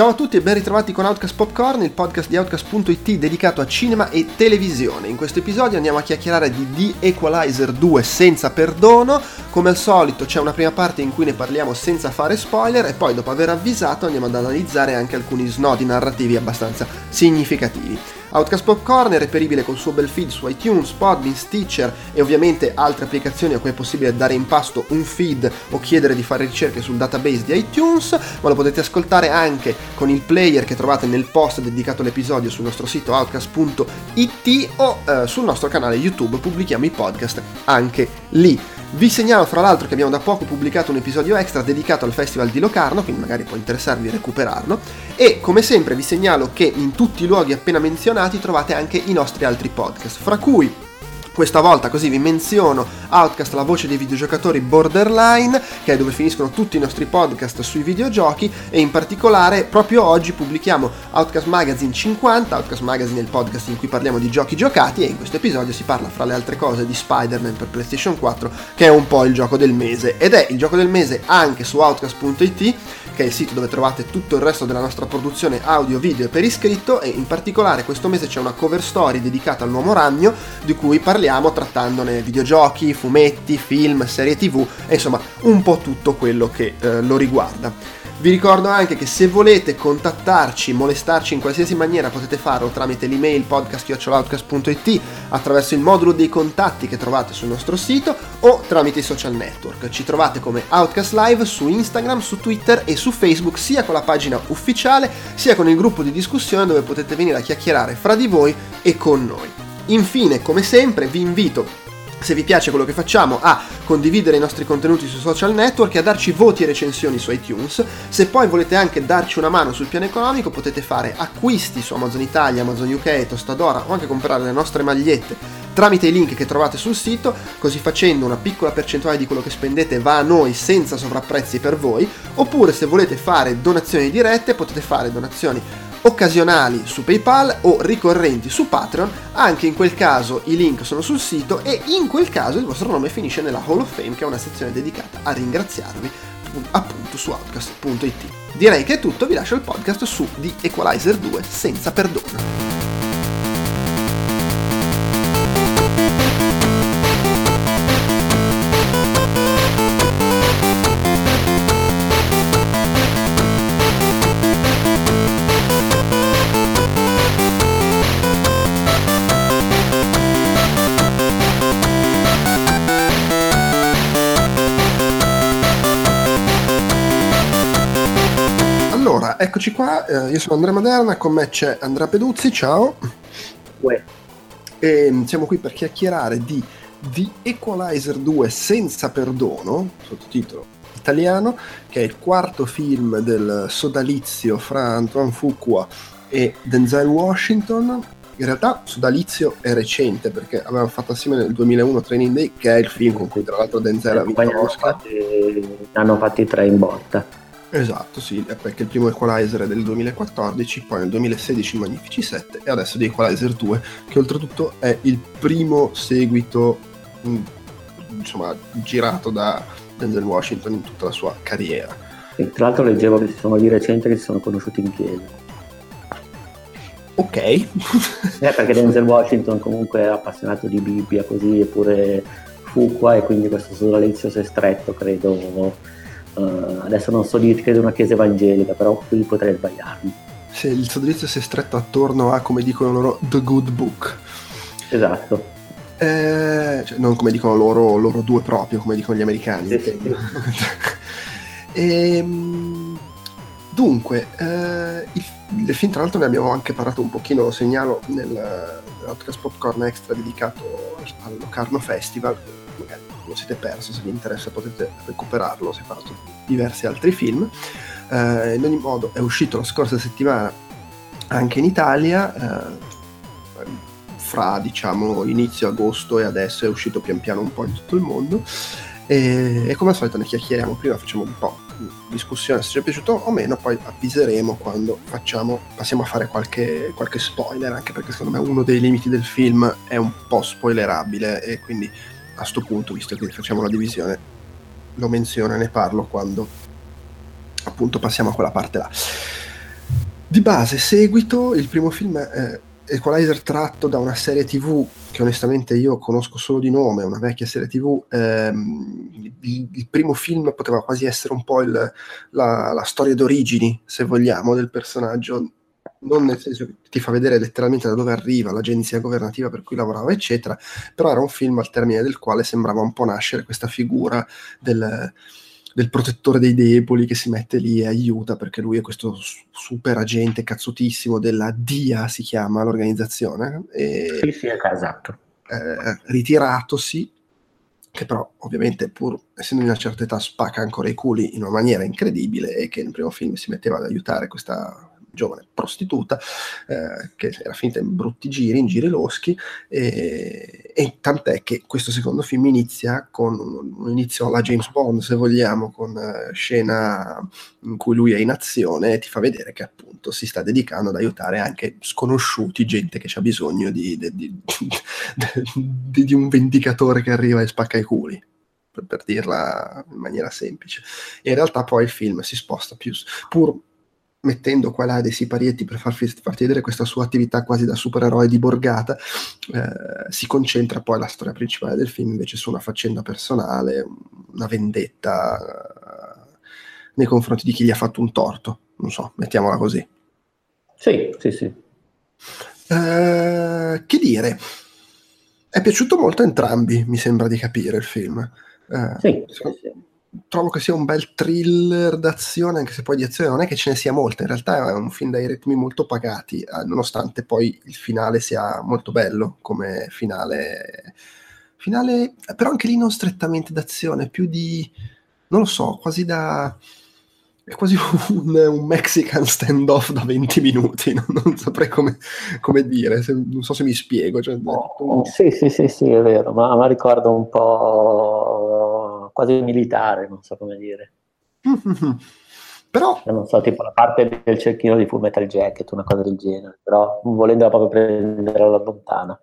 Ciao a tutti e ben ritrovati con Outcast Popcorn, il podcast di Outcast.it dedicato a cinema e televisione. In questo episodio andiamo a chiacchierare di The Equalizer 2 senza perdono. Come al solito c'è una prima parte in cui ne parliamo senza fare spoiler e poi dopo aver avvisato andiamo ad analizzare anche alcuni snodi narrativi abbastanza significativi. Outcast Popcorn è reperibile col suo bel feed su iTunes, Podbean, Stitcher e ovviamente altre applicazioni a cui è possibile dare in pasto un feed o chiedere di fare ricerche sul database di iTunes, ma lo potete ascoltare anche con il player che trovate nel post dedicato all'episodio sul nostro sito outcast.it o eh, sul nostro canale YouTube pubblichiamo i podcast anche lì. Vi segnalo fra l'altro che abbiamo da poco pubblicato un episodio extra dedicato al Festival di Locarno, quindi magari può interessarvi recuperarlo. E come sempre vi segnalo che in tutti i luoghi appena menzionati trovate anche i nostri altri podcast, fra cui questa volta così vi menziono Outcast, la voce dei videogiocatori Borderline, che è dove finiscono tutti i nostri podcast sui videogiochi e in particolare proprio oggi pubblichiamo Outcast Magazine 50, Outcast Magazine è il podcast in cui parliamo di giochi giocati e in questo episodio si parla fra le altre cose di Spider-Man per PlayStation 4 che è un po' il gioco del mese. Ed è il gioco del mese anche su outcast.it che è il sito dove trovate tutto il resto della nostra produzione audio, video e per iscritto e in particolare questo mese c'è una cover story dedicata all'uomo ragno di cui parliamo trattandone videogiochi, fumetti, film, serie tv e insomma un po' tutto quello che eh, lo riguarda. Vi ricordo anche che se volete contattarci, molestarci in qualsiasi maniera potete farlo tramite l'email podcast.it attraverso il modulo dei contatti che trovate sul nostro sito o tramite i social network. Ci trovate come Outcast Live su Instagram, su Twitter e su Facebook sia con la pagina ufficiale sia con il gruppo di discussione dove potete venire a chiacchierare fra di voi e con noi. Infine, come sempre, vi invito se vi piace quello che facciamo, a condividere i nostri contenuti sui social network e a darci voti e recensioni su iTunes. Se poi volete anche darci una mano sul piano economico, potete fare acquisti su Amazon Italia, Amazon UK, Tostadora o anche comprare le nostre magliette tramite i link che trovate sul sito, così facendo una piccola percentuale di quello che spendete va a noi senza sovrapprezzi per voi, oppure se volete fare donazioni dirette potete fare donazioni occasionali su PayPal o ricorrenti su Patreon, anche in quel caso i link sono sul sito e in quel caso il vostro nome finisce nella Hall of Fame che è una sezione dedicata a ringraziarvi appunto su outcast.it. Direi che è tutto, vi lascio il podcast su The Equalizer 2 senza perdono. Eccoci qua, eh, io sono Andrea Maderna, con me c'è Andrea Peduzzi, ciao. Uè. E mm, siamo qui per chiacchierare di The Equalizer 2 senza perdono, sottotitolo italiano, che è il quarto film del sodalizio fra Antoine Fuqua e Denzel Washington. In realtà Sodalizio è recente perché avevamo fatto assieme nel 2001 Training Day, che è il film con cui tra l'altro Denzel ha vinto l'Oscar. Hanno fatti tre in botta. Esatto, sì, perché il primo Equalizer è del 2014, poi nel 2016 Magnifici 7 e adesso di Equalizer 2, che oltretutto è il primo seguito mm, insomma, girato da Denzel Washington in tutta la sua carriera. E tra l'altro leggevo che si sono di recente che si sono conosciuti in chiesa. Ok. eh, perché Denzel Washington comunque è appassionato di Bibbia così, eppure fu qua e quindi questo sodalizio si è stretto, credo Uh, adesso non so dirti che è una chiesa evangelica, però qui potrei sbagliarmi. Se il sodalizio si è stretto attorno a, come dicono loro, The Good Book. Esatto. Eh, cioè, non come dicono loro, loro due proprio, come dicono gli americani. Sì, sì. e, ehm, dunque, eh, il, il, film tra l'altro ne abbiamo anche parlato un pochino, lo segnalo nel, nell'Outcast Popcorn Extra dedicato al Locarno Festival, magari lo siete perso, se vi interessa potete recuperarlo, si è fatto diversi altri film. Eh, in ogni modo è uscito la scorsa settimana anche in Italia, eh, fra diciamo inizio agosto e adesso è uscito pian piano un po' in tutto il mondo. E, e come al solito ne chiacchieriamo prima, facciamo un po' di discussione se ci è piaciuto o meno, poi avviseremo quando facciamo, passiamo a fare qualche, qualche spoiler, anche perché secondo me uno dei limiti del film è un po' spoilerabile e quindi a sto punto, visto che facciamo la divisione, lo menziono e ne parlo quando appunto passiamo a quella parte là. Di base, seguito, il primo film è Equalizer tratto da una serie tv che onestamente io conosco solo di nome, una vecchia serie tv. Ehm, il, il, primo film poteva quasi essere un po' il, la, la, storia d'origini, se vogliamo, del personaggio. Non nel senso che ti fa vedere letteralmente da dove arriva l'agenzia governativa per cui lavorava, eccetera, però era un film al termine del quale sembrava un po' nascere questa figura del, del protettore dei deboli che si mette lì e aiuta perché lui è questo super agente cazzutissimo della DIA si chiama l'organizzazione e, sì sì esatto. eh, ritiratosi che però ovviamente pur essendo di una certa età spacca ancora i culi in una maniera incredibile e che nel primo film si metteva ad aiutare questa giovane prostituta eh, che era finita in brutti giri, in giri loschi e, e, tant'è che questo secondo film inizia con un inizio alla James Bond se vogliamo, con uh, scena in cui lui è in azione e ti fa vedere che appunto si sta dedicando ad aiutare anche sconosciuti, gente che ha bisogno di, di, di, di un vendicatore che arriva e spacca i culi per dirla in maniera semplice. E in realtà poi il film si sposta più, pur mettendo qua là dei siparietti per farti, farti vedere questa sua attività quasi da supereroe di borgata, eh, si concentra poi la storia principale del film invece su una faccenda personale, una vendetta eh, nei confronti di chi gli ha fatto un torto, non so, mettiamola così. Sì, sì, sì. Eh, che dire? È piaciuto molto a entrambi, mi sembra di capire il film. Eh, sì, sì, sì trovo che sia un bel thriller d'azione, anche se poi di azione non è che ce ne sia molta, in realtà è un film dai ritmi molto pagati, eh, nonostante poi il finale sia molto bello come finale. Finale, però anche lì non strettamente d'azione, più di, non lo so, quasi da... È quasi un, un Mexican standoff da 20 minuti, non, non saprei come, come dire, se, non so se mi spiego. Cioè, oh, sì, sì, sì, sì, è vero, ma, ma ricordo un po' quasi militare, non so come dire. Però... Non so, tipo la parte del cerchino di Full Metal Jacket, una cosa del genere, però volendola proprio prendere alla lontana.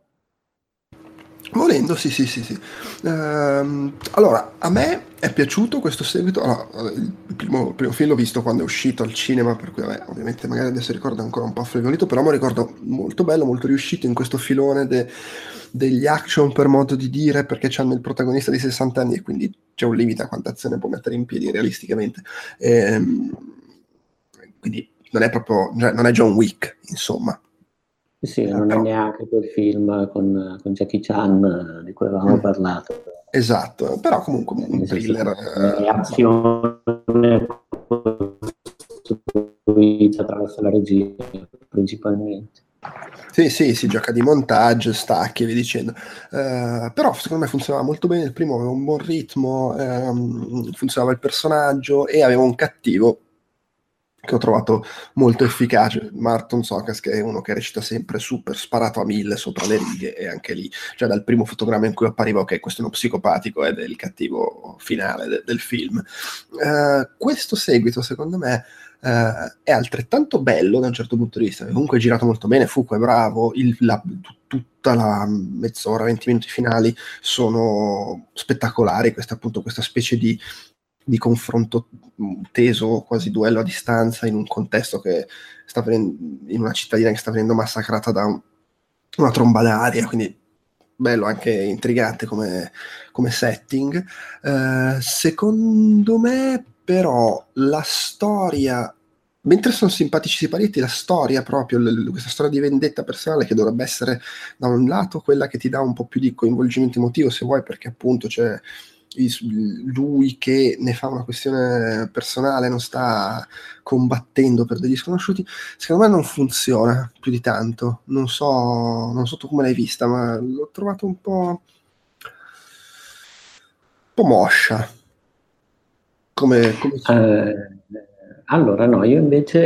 Volendo, sì, sì, sì. sì. Ehm, allora, a me è piaciuto questo seguito. Allora, il, primo, il, primo, film l'ho visto quando è uscito al cinema, per cui, vabbè, ovviamente, magari adesso ricordo ancora un po' affrevolito, però mi ricordo molto bello, molto riuscito in questo filone de, degli action, per modo di dire, perché hanno il protagonista di 60 anni e quindi c'è un limite a quanta azione può mettere in piedi realisticamente. Ehm, quindi non è proprio, cioè, non è John Wick, insomma. Sì, eh, non però... è neanche quel film con, con Jackie Chan di cui avevamo mm. parlato. Esatto, però comunque un thriller. È eh, azione costruita attraverso la regia principalmente. Sì, sì, si gioca di montaggio, stacchi e via dicendo. Uh, però secondo me funzionava molto bene. Il primo aveva un buon ritmo, um, funzionava il personaggio e aveva un cattivo che ho trovato molto efficace. Martin Sokas, che è uno che recita sempre super sparato a mille sopra le righe, e anche lì, cioè dal primo fotogramma in cui appariva, ok, questo è uno psicopatico ed è il cattivo finale de- del film. Uh, questo seguito, secondo me, uh, è altrettanto bello da un certo punto di vista. Comunque è girato molto bene, Fuku è bravo, il, la, tutta la mezz'ora, 20 minuti finali sono spettacolari. Questa, appunto, questa specie di di confronto teso, quasi duello a distanza, in un contesto che sta venendo, in una cittadina che sta venendo massacrata da un, una tromba d'aria, quindi bello anche intrigante come, come setting. Uh, secondo me, però, la storia mentre sono simpatici i parietti, la storia proprio, l- questa storia di vendetta personale che dovrebbe essere da un lato quella che ti dà un po' più di coinvolgimento emotivo, se vuoi, perché appunto c'è lui che ne fa una questione personale, non sta combattendo per degli sconosciuti, secondo me non funziona più di tanto. Non so, non so tu come l'hai vista, ma l'ho trovato un po', un po moscia. Come, come... Eh, allora, no, io invece,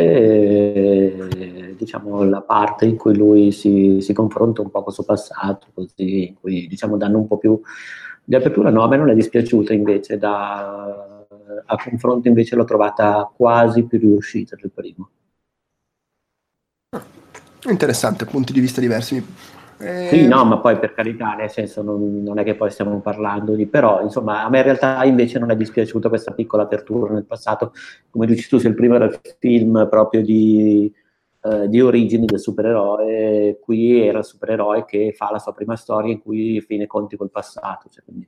eh, diciamo, la parte in cui lui si, si confronta un po' con il suo passato, così, in cui, diciamo, danno un po' più di apertura no, a me non è dispiaciuta invece, da, a confronto invece l'ho trovata quasi più riuscita del primo. Interessante, punti di vista diversi. Eh... Sì, no, ma poi per carità, nel senso non, non, è che poi stiamo parlando di, però insomma a me in realtà invece non è dispiaciuta questa piccola apertura nel passato, come dici tu, se il primo era il film proprio di, eh, di origini del supereroe, qui era il supereroe che fa la sua prima storia in cui fine conti col passato. Cioè, quindi,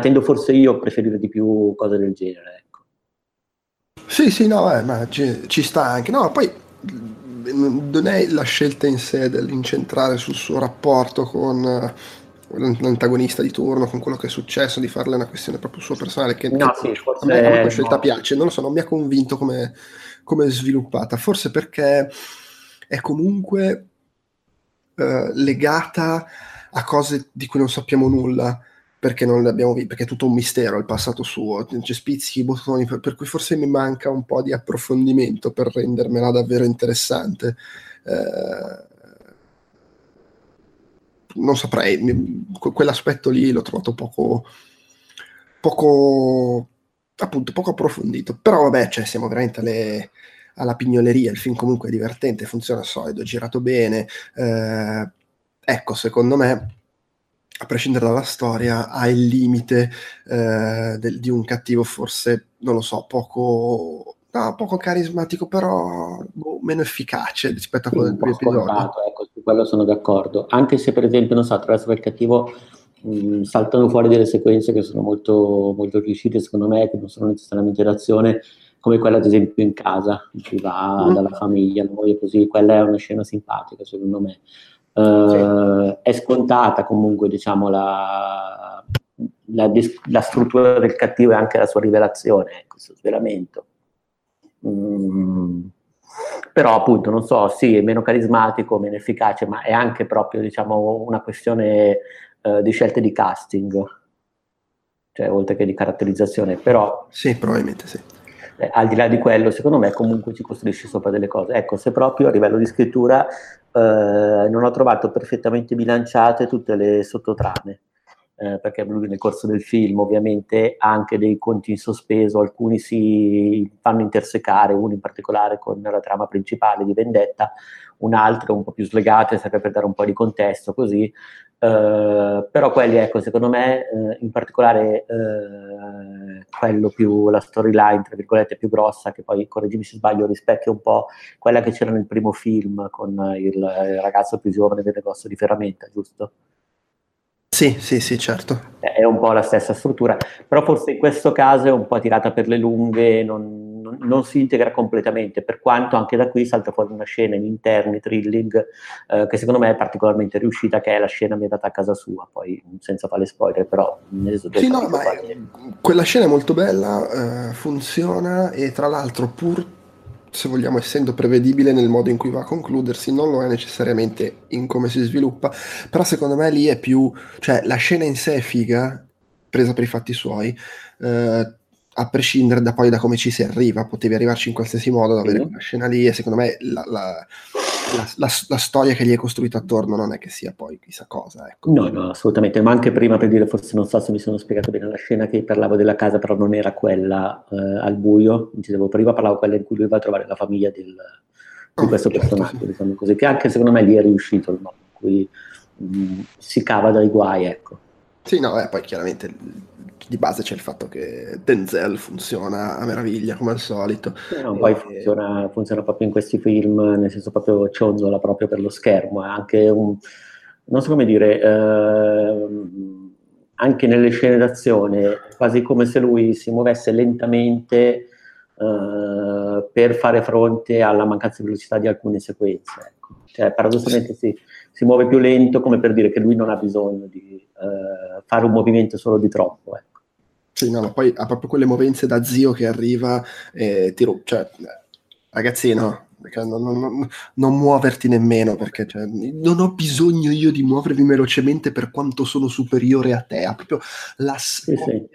tendo forse io a preferire di più cose del genere. Ecco. Sì, sì, no, eh, ma ci, ci, sta anche. No, poi non è la scelta in sé dell'incentrare sul suo rapporto con l'antagonista di turno, con quello che è successo, di farle una questione proprio sua personale, che, no, sì, a me, a me scelta no. piace, non lo so, non mi ha convinto come, come è sviluppata, forse perché è comunque eh, legata a cose di cui non sappiamo nulla perché non le abbiamo viste, perché è tutto un mistero il passato suo, c'è spizzichi, bottoni, per, per, cui forse mi manca un po' di approfondimento per rendermela davvero interessante. Eh, non saprei, quell'aspetto lì l'ho trovato poco, poco, appunto, poco approfondito, però vabbè, cioè, siamo veramente alle, alla pignoleria, il film comunque è divertente, funziona solido, girato bene, eh, ecco, secondo me a prescindere dalla storia, ha il limite eh, del, di un cattivo forse, non lo so, poco, no, poco carismatico, però boh, meno efficace rispetto a quello del primo episodio. Ecco, su quello sono d'accordo. Anche se per esempio, non so, attraverso quel cattivo mh, saltano fuori delle sequenze che sono molto, molto riuscite, secondo me, che non sono necessariamente d'azione, come quella ad esempio in casa, in cui va mm. dalla famiglia, noi così, quella è una scena simpatica secondo me sì. Eh, è scontata comunque diciamo, la, la, la, struttura del cattivo e anche la sua rivelazione, questo ecco, svelamento. Mm, però appunto non so, sì, è meno carismatico, meno efficace, ma è anche proprio diciamo, una questione uh, di scelte di casting, cioè oltre che di caratterizzazione, però... Sì, probabilmente sì. Eh, al di là di quello, secondo me comunque ci costruisce sopra delle cose. Ecco, se proprio a livello di scrittura eh, non ho trovato perfettamente bilanciate tutte le sottotrame. Eh, perché lui nel corso del film ovviamente ha anche dei conti in sospeso, alcuni si fanno intersecare, uno in particolare con la trama principale di Vendetta, un altro un po' più slegato, serve per dare un po' di contesto così, Uh, però quelli, ecco, secondo me, uh, in particolare uh, quello più, la storyline, tra virgolette, più grossa, che poi, correggimi se sbaglio, rispecchia un po' quella che c'era nel primo film con il, il ragazzo più giovane del negozio di ferramenta, giusto? Sì, sì, sì, certo. È un po' la stessa struttura, però forse in questo caso è un po' tirata per le lunghe, non, non, non, si integra completamente, per quanto anche da qui salta fuori una scena in interni, thrilling, eh, che secondo me è particolarmente riuscita, che è la scena ambientata a casa sua, poi senza fare spoiler, però... Sì, no, ma è, quella scena è molto bella, eh, funziona e tra l'altro pur se vogliamo, essendo prevedibile nel modo in cui va a concludersi, non lo è necessariamente in come si sviluppa, però secondo me lì è più, cioè la scena in sé è figa, presa per i fatti suoi, eh, a prescindere da poi da come ci si arriva, potevi arrivarci in qualsiasi modo ad avere mm. quella scena lì e secondo me la, la, la, la, storia che gli è costruita attorno non è che sia poi chissà cosa. Ecco. No, no, assolutamente, ma anche prima per dire, forse non so se mi sono spiegato bene la scena che parlavo della casa, però non era quella eh, al buio, dicevo prima parlavo quella in cui lui va a trovare la famiglia del, di oh, questo certo, personaggio, sì. diciamo così, che anche secondo me lì è riuscito il modo in cui mh, mm, si cava dai guai, ecco. Sì, no, eh, poi chiaramente di base c'è il fatto che Denzel funziona a meraviglia come al solito. No, poi funziona, funziona, proprio in questi film, nel senso proprio cionzola proprio per lo schermo, è anche un, non so come dire, eh, anche nelle scene d'azione, quasi come se lui si muovesse lentamente eh, per fare fronte alla mancanza di velocità di alcune sequenze. Ecco. Cioè, paradossalmente sì. si, si, muove più lento come per dire che lui non ha bisogno di eh, fare un movimento solo di troppo. Ecco. Sì, no, ma poi ha proprio quelle movenze da zio che arriva e ti ru- cioè, ragazzino, non, non, non, muoverti nemmeno perché cioè, non ho bisogno io di muovermi velocemente per quanto sono superiore a te, ha proprio la sì, sì.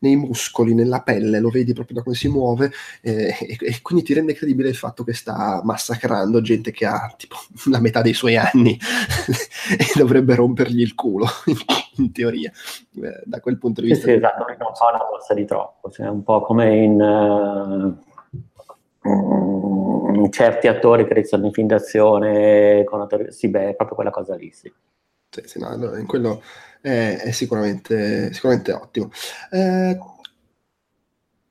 Nei, muscoli, nella pelle, lo vedi proprio da come si muove eh, e, e, quindi ti rende credibile il fatto che sta massacrando gente che ha tipo la metà dei suoi anni e dovrebbe rompergli il culo in teoria eh, da quel punto di vista. Sì, sì esatto, non fa una mossa di troppo, cioè un po' come in... Uh um, certi attori che iniziano in film d'azione, con attori, sì, beh, è proprio quella cosa lì, sì. Sì, sì, no, in quello è, è sicuramente, sicuramente, ottimo. Eh,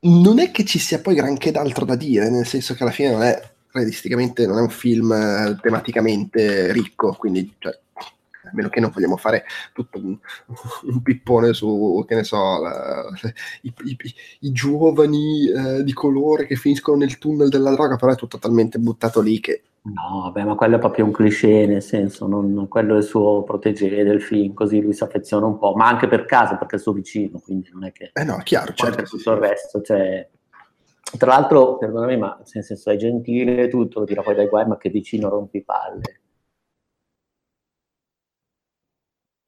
non è che ci sia poi granché d'altro da dire, nel senso che alla fine non è realisticamente non è un film eh, tematicamente ricco, quindi cioè, a meno che non vogliamo fare tutto un, un pippone su, che ne so, la, i, i, i, giovani eh, di colore che finiscono nel tunnel della droga, però è tutto talmente buttato lì che... No, vabbè, ma quello è proprio un cliché, nel senso, non, quello è il suo protegere del film, così lui si affeziona un po', ma anche per caso, perché è il suo vicino, quindi non è che... Eh no, chiaro, certo. Tutto il resto, cioè... Tra l'altro, perdonami, ma nel senso è gentile tutto, lo tira poi dai guai, ma che vicino rompi palle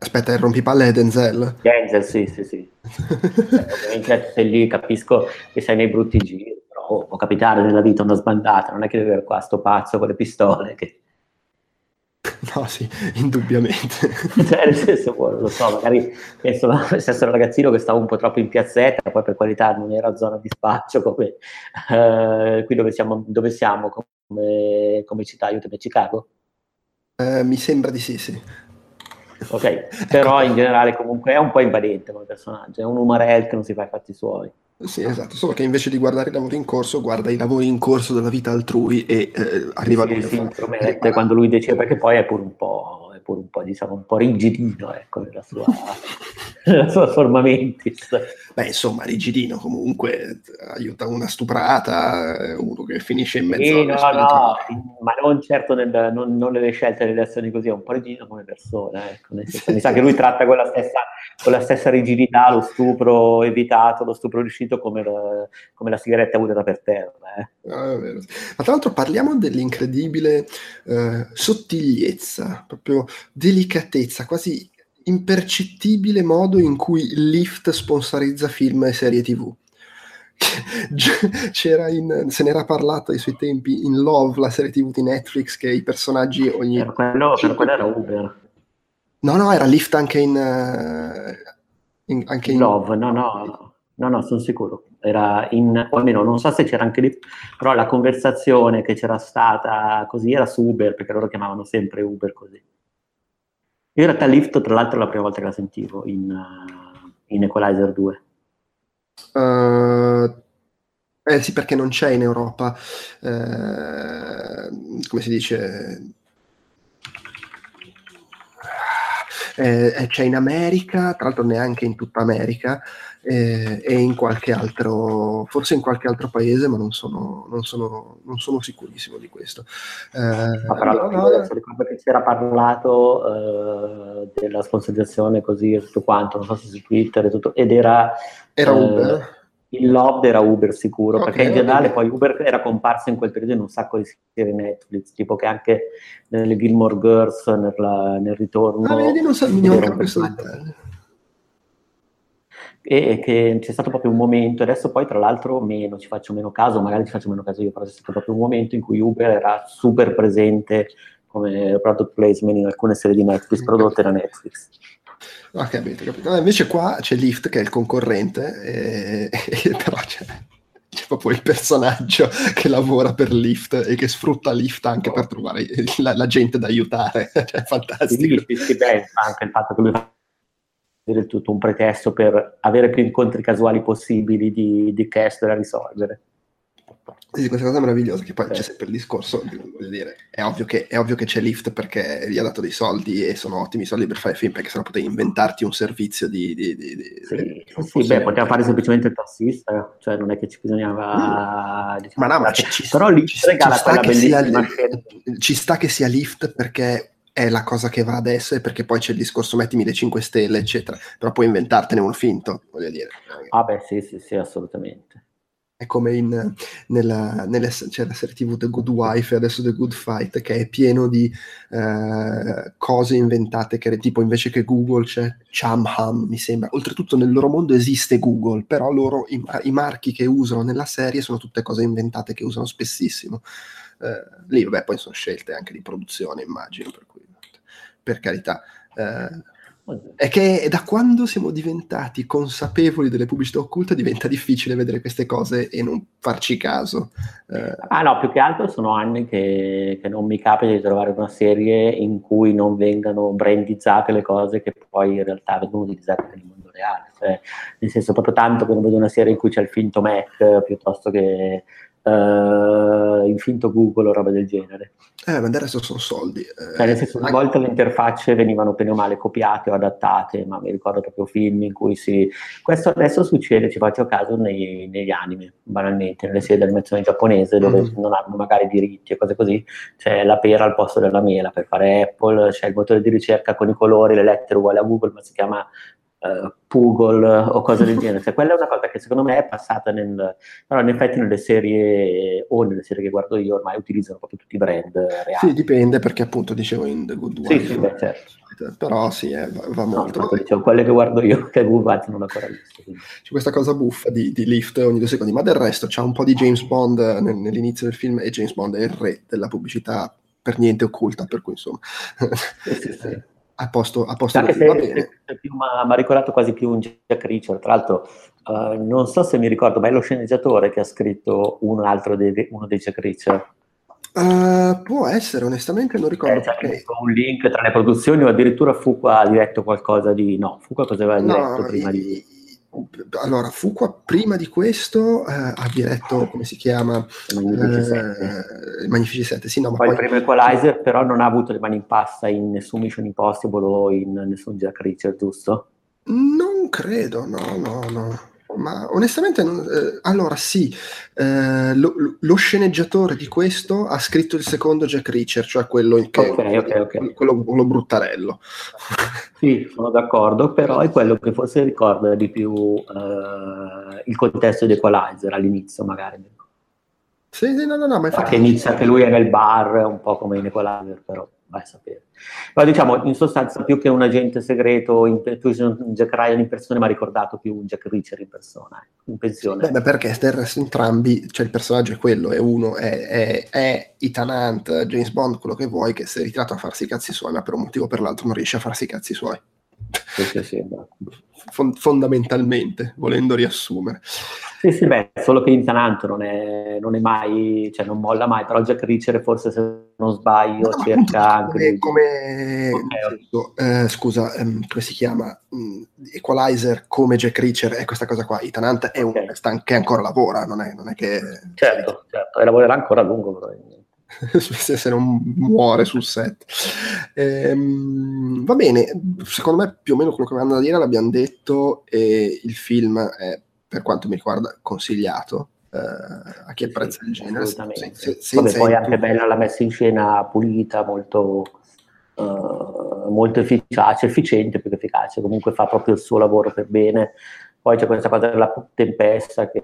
Aspetta, il rompipalle è Denzel? Denzel, sì, sì, sì. ovviamente sei lì, capisco che sei nei brutti giri, però può capitare nella vita una sbandata, non è che deve avere qua sto pazzo con le pistole che... No, sì, indubbiamente. cioè, nel senso, boh, lo so, magari penso lo stesso ragazzino che stava un po' troppo in piazzetta, poi per qualità non era zona di spaccio come uh, qui dove siamo, dove siamo come, come città, aiutami, Chicago? Uh, mi sembra di sì, sì ok? Però ecco. in generale comunque è un po' invadente come personaggio, è un umarel che non si fa i fatti suoi. Sì, esatto, solo che invece di guardare i lavori in corso, guarda i lavori in corso della vita altrui e eh, arriva sì, lui si intromette quando lui decide, perché poi è pure un po', pure un po', diciamo, un po' rigidino, ecco, nella sua, nella sua forma mentis. Beh, insomma, rigidino comunque aiuta una stuprata, uno che finisce in mezzo sì, no, no, ma non certo nel, non, non nelle scelte delle azioni così, è un po' rigidino come persona, ecco, senso, mi sa che lui tratta con la, stessa, con la stessa rigidità lo stupro evitato, lo stupro riuscito come la, come la sigaretta buttata per terra. Eh. Ah, ma tra l'altro parliamo dell'incredibile eh, sottigliezza, proprio delicatezza, quasi impercettibile modo in cui Lyft sponsorizza film e serie tv. C'era in, se n'era parlato ai suoi tempi in Love, la serie tv di Netflix, che i personaggi ogni... Per quello, per quello era Uber. No, no, era Lyft anche in... Uh, in anche in Love, no, no, no, no, sono sicuro. Era in, o almeno non so se c'era anche lì, però la conversazione che c'era stata così era su Uber, perché loro chiamavano sempre Uber così. In realtà Lift, tra l'altro, è la prima volta che la sentivo in, uh, in Equalizer 2. Uh, eh, eh sì, perché non c'è in Europa, eh, come si dice, eh, c'è in America, tra l'altro neanche in tutta America, eh, e in qualche altro, forse in qualche altro paese, ma non sono, non sono, non sono sicurissimo di questo. Eh, ma però no, no, ricordo che si era parlato eh, della sponsorizzazione così e tutto quanto, non so se su Twitter e tutto, ed era... Era eh, Uber? Il lobby era Uber sicuro, okay, perché in generale poi Uber era comparso in quel periodo in un sacco di serie Netflix, tipo che anche nelle Gilmore Girls, nella, nel ritorno... Ah, vedi, non so, non questo dettaglio e che c'è stato proprio un momento, adesso poi tra l'altro meno, ci faccio meno caso, magari ci faccio meno caso io, però c'è stato proprio un momento in cui Uber era super presente come product placement in alcune serie di Netflix prodotte da Netflix. Ah, capito, capito. invece qua c'è Lyft che è il concorrente, e, e, però c'è, c'è, proprio il personaggio che lavora per Lyft e che sfrutta Lyft anche oh. per trovare la, la, gente da aiutare. cioè, è fantastico. Sì, sì, beh, anche il fatto che lui del tutto un pretesto per avere più incontri casuali possibili di, di cast da risolvere. Sì, questa cosa è meravigliosa, che poi c'è sempre il discorso, voglio dire, è ovvio, che, è ovvio che c'è Lyft perché gli ha dato dei soldi e sono ottimi soldi per fare film, perché sennò potevi inventarti un servizio di... di, di, di sì, sì beh, poteva fare semplicemente il tassista, cioè non è che ci bisognava... Mm. Diciamo, ma no, ma ci, ci, però Lyft ci, regala quella bellissima sia, Ci sta che sia Lyft perché è la cosa che va adesso e perché poi c'è il discorso mettimi le 5 stelle, eccetera, però puoi inventartene uno finto, voglio dire. Ah beh, sì, sì, sì, assolutamente. È come in, nella, nelle, c'è la serie TV The Good Wife e adesso The Good Fight, che è pieno di eh, cose inventate, che tipo invece che Google c'è Chamham, mi sembra. Oltretutto nel loro mondo esiste Google, però loro, i, i marchi che usano nella serie sono tutte cose inventate che usano spessissimo. Eh, lì, vabbè, poi sono scelte anche di produzione, immagino, per cui per carità. Eh, è che da quando siamo diventati consapevoli delle pubblicità occulte diventa difficile vedere queste cose e non farci caso. Eh. Ah no, più che altro sono anni che, che, non mi capita di trovare una serie in cui non vengano brandizzate le cose che poi in realtà vengono utilizzate nel mondo reale. Cioè, nel senso proprio tanto che non vedo una serie in cui c'è il finto Mac piuttosto che uh, il finto Google o roba del genere. Eh, ma resto sono soldi. Eh, cioè, nel senso, una volta le interfacce venivano bene o male copiate o adattate, ma mi ricordo proprio film in cui si... Questo adesso succede, ci faccio caso, nei, negli anime, banalmente, nelle serie di animazione giapponese, dove mm. non hanno magari diritti e cose così, c'è la pera al posto della mela per fare Apple, c'è il motore di ricerca con i colori, le lettere uguali a Google, ma si chiama uh, Poogle o cose del genere. Cioè, quella è una cosa che secondo me è passata nel... però in effetti nelle serie o nelle serie che guardo io ormai utilizzano proprio tutti i brand reali. Sì, dipende perché appunto dicevo in The Good One. Sì, sì, beh, certo. Però sì, eh, va, va, molto. No, dicevo, quelle che guardo io, che Google non l'ho ancora visto. Quindi. C'è questa cosa buffa di, di, lift ogni due secondi, ma del resto c'è un po' di James Bond nel, nell'inizio del film e James Bond è il re della pubblicità per niente occulta, per cui insomma... Sì, sì, sì a posto, a posto Anche se, va bene. Mi ha ricordato quasi più un Jack Reacher, tra l'altro uh, non so se mi ricordo, ma è lo sceneggiatore che ha scritto un altro dei, uno dei Jack Reacher. Uh, può essere, onestamente non ricordo. Eh, perché... un link tra le produzioni o addirittura Fuqua ha diretto qualcosa di... No, Fuqua cosa aveva diretto no, prima i, di allora, Fuqua prima di questo eh, ha diretto, come si chiama? Magnifici 7. Eh, Magnifici 7, sì, no, ma poi, poi il primo Equalizer però non ha avuto le mani in pasta in nessun Mission Impossible o in nessun Jack Reacher, giusto? Non credo, no, no, no ma onestamente, non, eh, allora sì, eh, lo, lo, sceneggiatore di questo ha scritto il secondo Jack Reacher, cioè quello, che, okay, okay, okay. quello, quello bruttarello. Sì, sono d'accordo, però è quello che forse ricorda di più eh, il contesto di Equalizer all'inizio, magari. Sì, sì, no, no, no, ma infatti... Che inizia che lui è nel bar, un po' come in Equalizer, però vai a sapere. Ma diciamo, in sostanza, più che un agente segreto, in, più un Jack Ryan in persona, mi ha ricordato più un Jack Reacher in persona, eh, in pensione. Beh, perché del resto entrambi, cioè il personaggio è quello, è uno, è, è, è Ethan Hunt, James Bond, quello che vuoi, che si è ritirato a farsi i cazzi suoi, ma per un motivo o per l'altro non riesce a farsi i cazzi suoi. Sì, sì, sì, fondamentalmente, volendo riassumere. Sì, sì, beh, solo che Intananto non è, non è mai, cioè non molla mai, però Jack Reacher forse se non sbaglio no, cerca anche... Come, come eh, scusa, ehm, come si chiama? Mm, Equalizer come Jack Reacher è questa cosa qua, Ethan Hunt è un okay. che ancora lavora, non è, non è che... Certo, certo, e lavorerà ancora a lungo probabilmente. se non muore sul set. Ehm, va bene, secondo me più o meno quello che avevano da dire l'abbiamo detto e il film è, per quanto mi riguarda, consigliato. Uh, a chi apprezza sì, il genere se, se, se, Vabbè, poi è anche bella la messa in scena pulita molto, uh, molto efficace efficiente più che efficace comunque fa proprio il suo lavoro per bene poi c'è questa cosa della tempesta che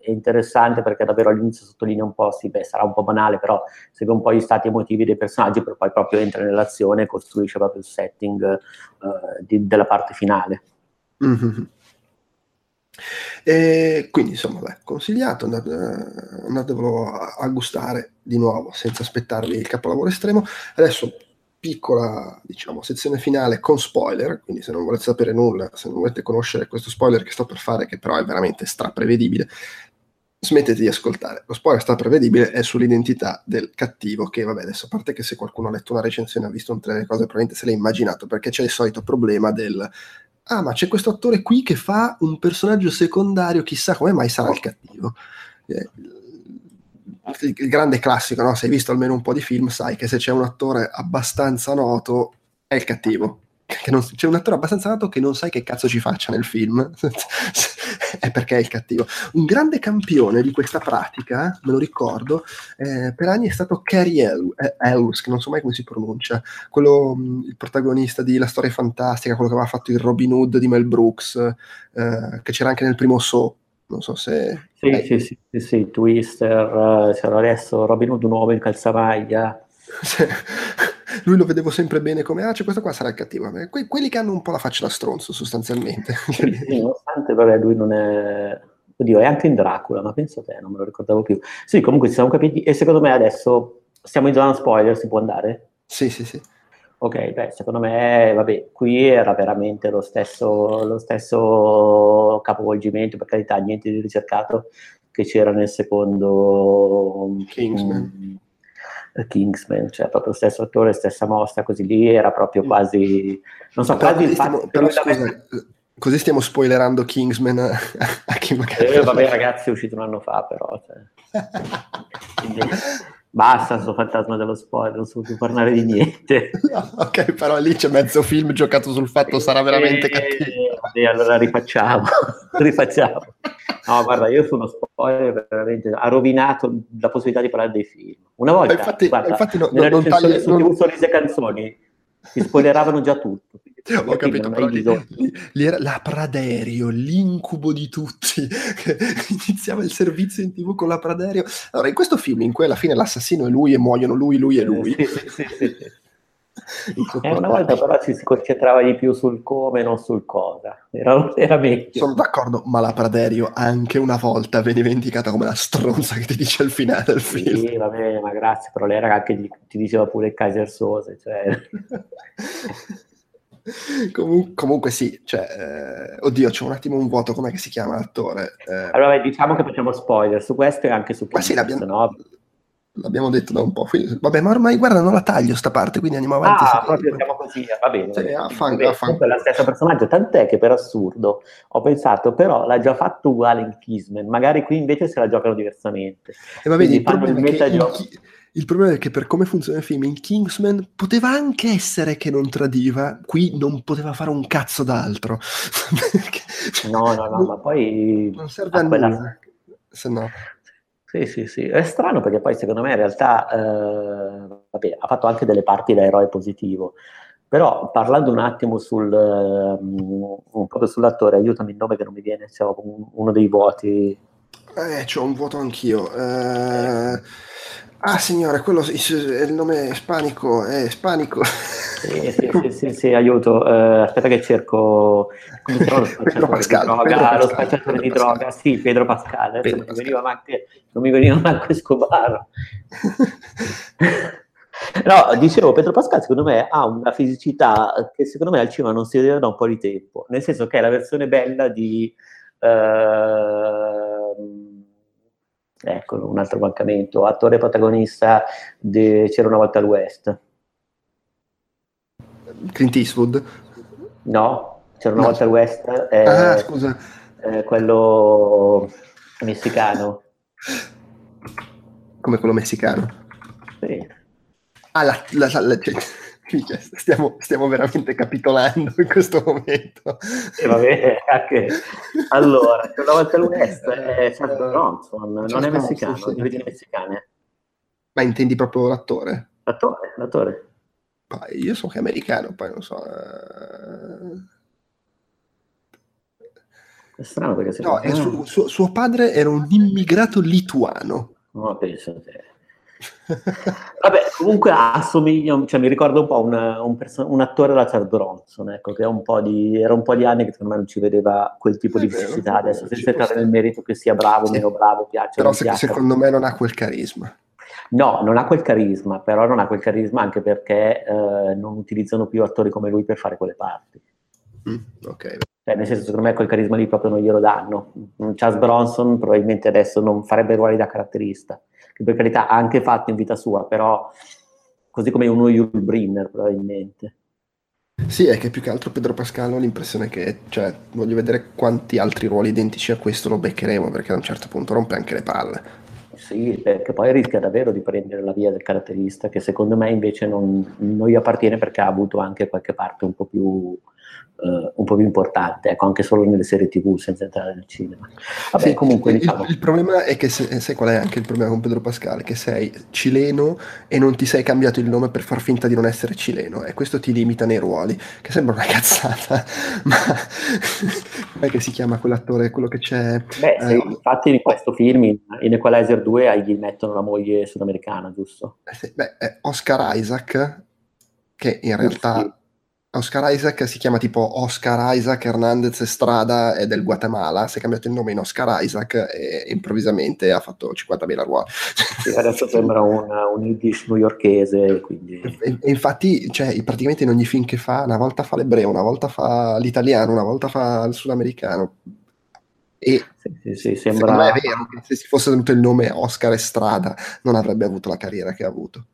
è interessante perché davvero all'inizio sottolinea un po', sì, beh, sarà un po' banale, però segue un po' gli stati emotivi dei personaggi, per poi proprio entra nell'azione e costruisce proprio il setting uh, di, della parte finale. Mm-hmm. E quindi insomma, beh, consigliato, andate, andatevelo a, gustare di nuovo senza aspettarvi il capolavoro estremo. Adesso piccola diciamo, sezione finale con spoiler, quindi se non volete sapere nulla, se non volete conoscere questo spoiler che sto per fare, che però è veramente straprevedibile, smettete di ascoltare. Lo spoiler straprevedibile è sull'identità del cattivo, che vabbè, adesso a parte che se qualcuno ha letto una recensione, ha visto un trailer, cose, probabilmente se l'ha immaginato, perché c'è il solito problema del ah, ma c'è questo attore qui che fa un personaggio secondario, chissà come mai sarà il cattivo. Eh, il grande classico, no? se hai visto almeno un po' di film, sai che se c'è un attore abbastanza noto è il cattivo. Non, c'è un attore abbastanza noto che non sai che cazzo ci faccia nel film, è perché è il cattivo. Un grande campione di questa pratica, me lo ricordo, eh, per anni è stato Cary eh, Elwes, che non so mai come si pronuncia, quello, il protagonista di La storia fantastica, quello che aveva fatto il Robin Hood di Mel Brooks, eh, che c'era anche nel primo Saw non so se... Sì, hai... sì, sì, sì, sì, Twister, eh, c'era adesso Robin Hood nuovo in calzamaglia. Lui lo vedevo sempre bene come, ah, c'è questo qua, sarà il cattivo. Que- quelli che hanno un po' la faccia da stronzo, sostanzialmente. Sì, nonostante, vabbè, lui non è... Oddio, è anche in Dracula, ma penso a te, non me lo ricordavo più. Sì, comunque ci siamo capiti, e secondo me adesso stiamo in zona spoiler, si può andare? Sì, sì, sì. Ok, beh, secondo me, vabbè, qui era veramente lo stesso, lo stesso capovolgimento, per carità, niente di ricercato che c'era nel secondo Kingsman. Kingsman, cioè proprio lo stesso attore, stessa mossa, così lì era proprio quasi, non so, però quasi fatto, però, scusa, Così stiamo spoilerando Kingsman a, a chi magari... Eh, vabbè ragazzi, è uscito un anno fa però. Cioè. Quindi, basta sto fantasma dello spoiler, non so più parlare di niente. Ok, però lì c'è mezzo film giocato sul fatto sarà veramente cattivo. E allora rifacciamo, rifacciamo. No, guarda, io sono spoiler veramente, ha rovinato la possibilità di parlare dei film. Una volta, infatti, guarda, infatti no, nella non, non tagli, su TV Sorrisi e Canzoni si spoileravano già tutto. Ho capito, però lì, lì, lì, era la Praderio, l'incubo di tutti. Iniziava il servizio in tv con la Praderio. Allora, in questo film, in cui alla fine l'assassino è lui e muoiono lui, lui e lui. Sì, sì, sì, eh, una volta però ci si concentrava di più sul come, non sul cosa. Era, era meglio. Sono d'accordo, ma la Praderio anche una volta veniva indicata come la stronza che ti dice al finale del film. Sì, va bene, ma grazie, però lei era anche ti diceva pure il Kaiser Sose, cioè... Comun- comunque sì, cioè, eh, oddio, c'è un attimo un vuoto, com'è che si chiama l'attore? Eh, allora diciamo che facciamo spoiler su questo e anche su questo, sì, l'abbiamo, no? l'abbiamo detto da un po'. Quindi, vabbè, ma ormai guarda, non la taglio sta parte, quindi andiamo avanti. Ah, proprio siamo così, va bene. Sì, va bene. Affan- è la stessa personaggio, tant'è che per assurdo ho pensato, però l'ha già fatto uguale in Kisman, magari qui invece se la giocano diversamente. E va bene, il problema è che il problema è che per come funziona il film in Kingsman poteva anche essere che non tradiva, qui non poteva fare un cazzo d'altro. no, no, no, ma poi... Non serve a, a quella... nulla, se no... Sì, sì, sì. È strano perché poi secondo me in realtà eh, vabbè, ha fatto anche delle parti da eroe positivo. Però parlando un attimo sul, um, po' sull'attore, aiutami il nome che non mi viene, c'è uno dei voti. Eh, c'ho un voto anch'io. Eh, Ah signore, quello il nome ispanico è ispanico. Sì, sì, sì, sì, sì aiuto. Uh, aspetta che cerco lo spacciatore di droga, lo spacciatore di droga, sì, Pedro Pascal, Pedro non, Pascal. Mi veniva manche, non mi veniva manco Escobar. No, dicevo, Pedro Pascal secondo me ha una fisicità che secondo me al cinema non si vedeva da un po' di tempo, nel senso che è la versione bella di... Uh, ecco, un altro mancamento, attore protagonista di C'era una volta all'West. Clint Eastwood? No, C'era una no. volta all'West. È, ah, scusa. È quello messicano. Come quello messicano? Sì. Ah, la, la, la, la Stiamo, stiamo, veramente capitolando in questo momento. E va bene, anche... Allora, una volta l'Unest è Charles Bronson, non è messicano, sì, sì. di origini messicane. Ma intendi proprio l'attore? L'attore, l'attore. Poi io so che è americano, poi non so... Uh... È strano perché... No, è su, su, suo padre era un immigrato lituano. No, penso che... Vabbè, comunque assomiglia, cioè mi ricorda un po' una, un, perso- un, attore da Charles Bronson, ecco, che un di, era un po' di anni che secondo me non ci vedeva quel tipo di fisicità, adesso senza entrare nel merito che sia bravo, sì. meno bravo, piace. Però se, piace. secondo me non ha quel carisma. No, non ha quel carisma, però non ha quel carisma anche perché eh, non utilizzano più attori come lui per fare quelle parti. Mm, ok. Cioè, nel senso, secondo me quel carisma lì proprio non glielo danno. Charles Bronson probabilmente adesso non farebbe ruoli da caratterista che per carità ha anche fatto in vita sua, però così come uno Yul Brinner probabilmente. Sì, è che più che altro Pedro Pascal ho l'impressione che, cioè, voglio vedere quanti altri ruoli identici a questo lo beccheremo, perché a un certo punto rompe anche le palle. Sì, perché poi rischia davvero di prendere la via del caratterista, che secondo me invece non, non gli appartiene perché ha avuto anche qualche parte un po' più Uh, un po' più importante, ecco, anche solo nelle serie tv senza entrare nel cinema. Vabbè, sì, comunque, il, diciamo... il, problema è che se, sai qual è anche il problema con Pedro Pascal? Che sei cileno e non ti sei cambiato il nome per far finta di non essere cileno e questo ti limita nei ruoli, che sembra una cazzata, ma com'è che si chiama quell'attore, quello che c'è? Beh, eh, infatti in questo film, in, in Equalizer 2, gli mettono la moglie sudamericana, giusto? Eh beh, Oscar Isaac, che in realtà... Sì Oscar Isaac si chiama tipo Oscar Isaac Hernandez Estrada è del Guatemala, si è cambiato il nome in Oscar Isaac e improvvisamente ha fatto 50.000 ruoli. Sì, adesso sembra un, un Yiddish newyorkese. Quindi... E, e, infatti, cioè, praticamente in ogni film che fa, una volta fa l'ebreo, una volta fa l'italiano, una volta fa il sudamericano. E sì, sì, sembra... è vero che se si fosse tenuto il nome Oscar Estrada non avrebbe avuto la carriera che ha avuto.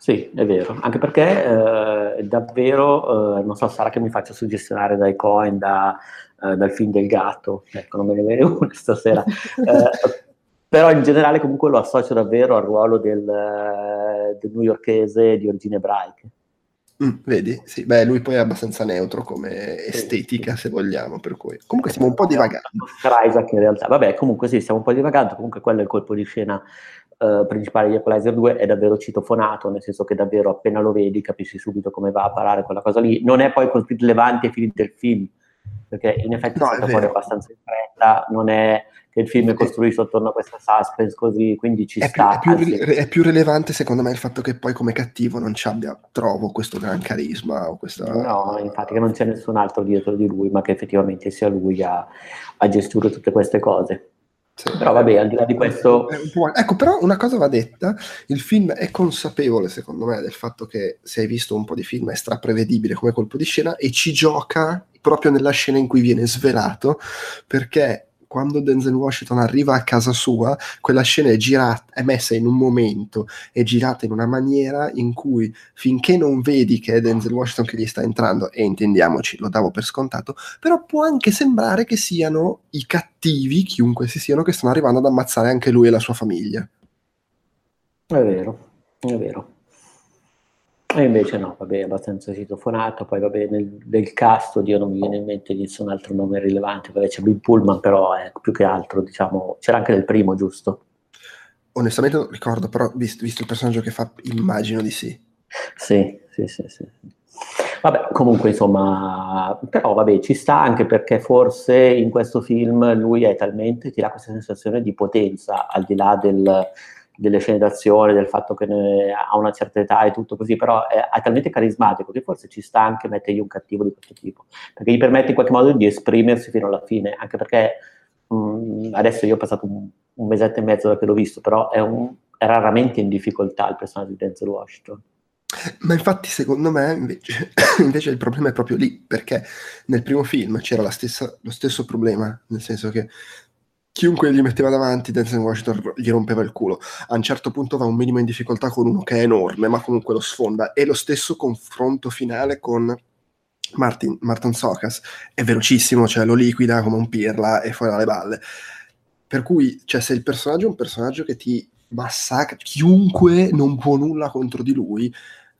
Sì, è vero, anche perché eh, davvero, eh, non so, sarà che mi faccio suggestionare dai Coin, da, eh, dal film del gatto, ecco, non me ne viene una stasera. Eh, però in generale comunque lo associo davvero al ruolo del, del newyorkese di origini ebraiche. Mm, vedi? Sì, beh, lui poi è abbastanza neutro come estetica, se vogliamo, per cui... Comunque stiamo un po' divagando. Isaac in realtà, vabbè, comunque sì, stiamo un po' divagando, comunque quello è il colpo di scena uh, principale di Equalizer 2, è davvero citofonato, nel senso che davvero appena lo vedi capisci subito come va a parare quella cosa lì. Non è poi così rilevante ai fini del film, perché in effetti no, è fuori abbastanza in fretta, non è che il film è costruito attorno a questa suspense così, quindi ci è sta. Più, è, più, è, più, rilevante secondo me il fatto che poi come cattivo non ci abbia, trovo, questo gran carisma o questa... No, infatti che non c'è nessun altro dietro di lui, ma che effettivamente sia lui a, a gestire tutte queste cose. Sì. Però vabbè, al di là di questo... Ecco, però una cosa va detta, il film è consapevole secondo me del fatto che se hai visto un po' di film è straprevedibile come colpo di scena e ci gioca proprio nella scena in cui viene svelato perché quando Denzel Washington arriva a casa sua, quella scena è girata, è messa in un momento, è girata in una maniera in cui finché non vedi che è Denzel Washington che gli sta entrando, e intendiamoci, lo davo per scontato, però può anche sembrare che siano i cattivi, chiunque si siano, che stanno arrivando ad ammazzare anche lui e la sua famiglia. È vero, è vero. E invece no, vabbè, abbastanza citofonato, poi vabbè, nel, nel cast, oddio, non mi viene in mente nessun altro nome rilevante, vabbè, c'è Bill Pullman, però è più che altro, diciamo, c'era anche nel primo, giusto? Onestamente non ricordo, però visto, visto il personaggio che fa, immagino di sì. Sì, sì, sì, sì. Vabbè, comunque, insomma, però vabbè, ci sta anche perché forse in questo film lui è talmente, ti dà questa sensazione di potenza, al di là del delle scene d'azione, del fatto che ha una certa età e tutto così, però è, è, talmente carismatico che forse ci sta anche mettergli un cattivo di questo tipo, perché gli permette in qualche modo di esprimersi fino alla fine, anche perché mh, mm, adesso io ho passato un, un, mesetto e mezzo da che l'ho visto, però è, un, è raramente in difficoltà il personaggio di Denzel Washington. Ma infatti, secondo me, invece, invece, il problema è proprio lì, perché nel primo film c'era stessa, lo stesso problema, nel senso che chiunque gli metteva davanti Denzel Washington gli rompeva il culo. A un certo punto va un minimo in difficoltà con uno che è enorme, ma comunque lo sfonda. E lo stesso confronto finale con Martin, Martin Socas è velocissimo, cioè lo liquida come un pirla e fuori dalle balle. Per cui, cioè, se il personaggio è un personaggio che ti massacra, chiunque non può nulla contro di lui,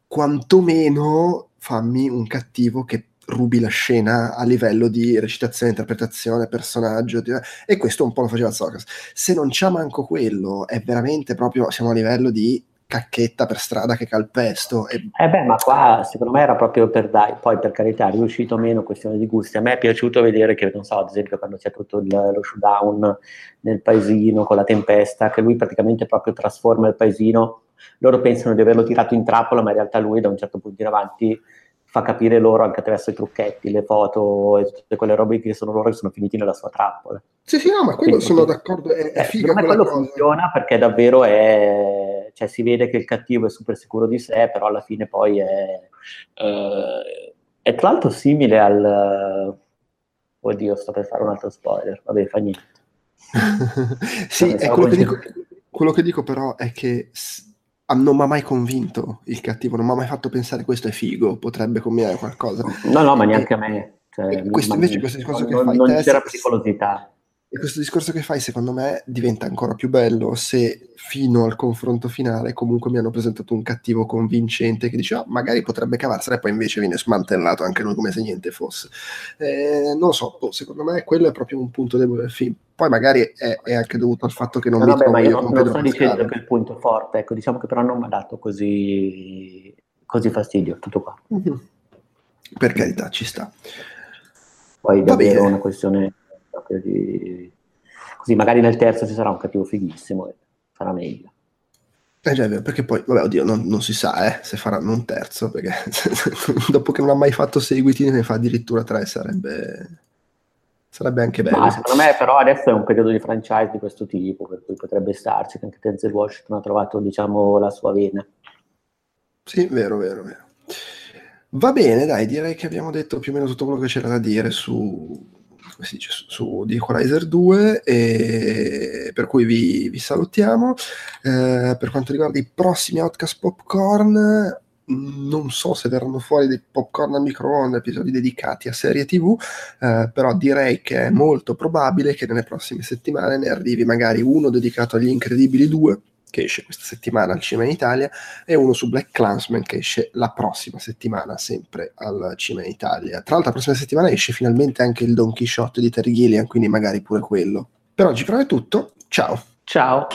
quantomeno fammi un cattivo che rubi la scena a livello di recitazione, interpretazione, personaggio, e questo un po' lo faceva Socas. Se non c'è manco quello, è veramente proprio, siamo a livello di cacchetta per strada che calpesto. E... Eh beh, ma qua secondo me era proprio per dai, poi per carità, è riuscito meno, questione di gusti. A me è piaciuto vedere che, non so, ad esempio quando c'è tutto il, lo showdown nel paesino con la tempesta, che lui praticamente proprio trasforma il paesino, loro pensano di averlo tirato in trappola, ma in realtà lui da un certo punto in avanti fa capire loro anche attraverso i trucchetti, le foto e tutte quelle robe che sono loro che sono finiti nella sua trappola. Sì, sì, no, ma quello Quindi, sono d'accordo, è, è eh, figa eh, quello cosa. funziona perché davvero è, cioè si vede che il cattivo è super sicuro di sé, però alla fine poi è, uh, è tra l'altro simile al... Oddio, sto per fare un altro spoiler, vabbè, fa niente. sì, quello che, dico, quello che dico però è che non mi ha mai convinto il cattivo, non mi ha mai fatto pensare questo è figo, potrebbe combinare qualcosa. No, no, ma neanche a me. Cioè, questo invece, discorso non, che fai non c'era pericolosità. E questo discorso che fai, secondo me, diventa ancora più bello se fino al confronto finale comunque mi hanno presentato un cattivo convincente che dice, oh, magari potrebbe cavarsela e poi invece viene smantellato anche lui come se niente fosse. Eh, non lo so, oh, secondo me quello è proprio un punto debole del film. Poi magari è, è anche dovuto al fatto che non no, mi vabbè, trovo ma io non, non sto dicendo che è il punto forte, ecco, diciamo che però non mi ha dato così, così fastidio, tutto qua. Mm-hmm. Per carità, ci sta. Poi davvero una questione di... Così magari nel terzo ci sarà un cattivo fighissimo e sarà meglio. Eh già, perché poi, vabbè, oddio, non, non si sa eh, se faranno un terzo, perché dopo che non ha mai fatto seguiti ne fa addirittura tre, sarebbe, sarebbe anche bello. Ma secondo me però adesso è un periodo di franchise di questo tipo, per cui potrebbe starci, che anche Denzel Washington ha trovato, diciamo, la sua vena. Sì, vero, vero, vero. Va bene, dai, direi che abbiamo detto più o meno tutto quello che c'era da dire su, come si dice, su, su Equalizer 2, e per cui vi, vi salutiamo. Eh, per quanto riguarda i prossimi Outcast Popcorn, non so se verranno fuori dei popcorn a microonde, episodi dedicati a serie tv, eh, però direi che è molto probabile che nelle prossime settimane ne arrivi magari uno dedicato agli Incredibili 2, che esce questa settimana al cinema in Italia, e uno su Black Clansman che esce la prossima settimana, sempre al cinema in Italia. Tra l'altro la prossima settimana esce finalmente anche il Don Quixote di Terry Gilliam, quindi magari pure quello. Per oggi però è tutto, ciao! Ciao!